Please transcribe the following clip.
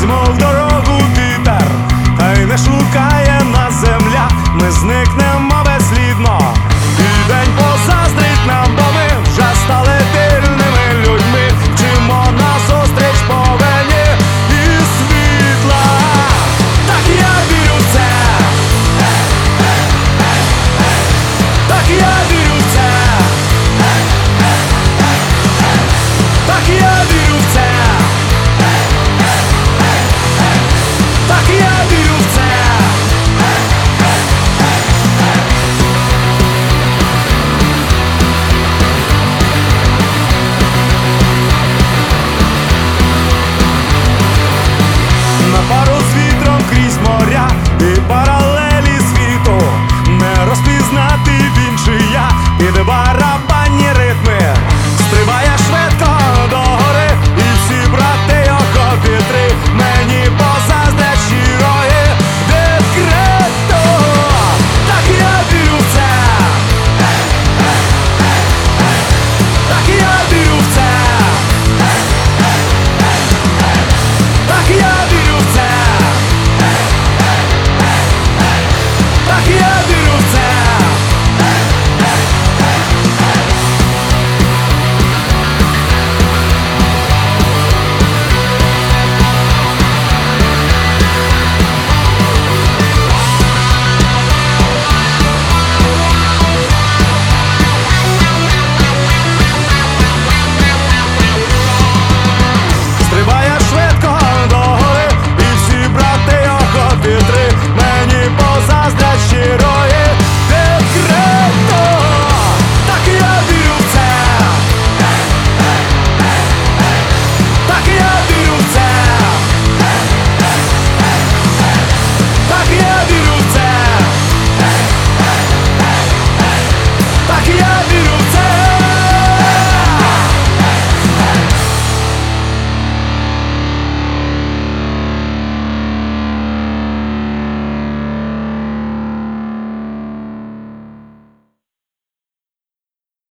small